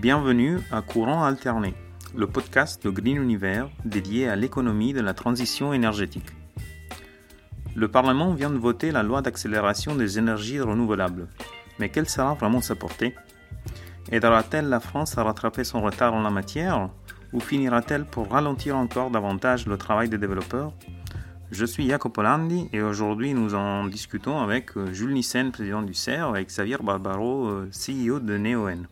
Bienvenue à Courant Alterné, le podcast de Green Univers dédié à l'économie de la transition énergétique. Le Parlement vient de voter la loi d'accélération des énergies renouvelables. Mais quelle sera vraiment sa portée? Aidera-t-elle la France à rattraper son retard en la matière? Ou finira-t-elle pour ralentir encore davantage le travail des développeurs? Je suis Jacopo Landi et aujourd'hui nous en discutons avec euh, Jules Nissen, président du CER, et Xavier Barbaro, euh, CEO de NeoN.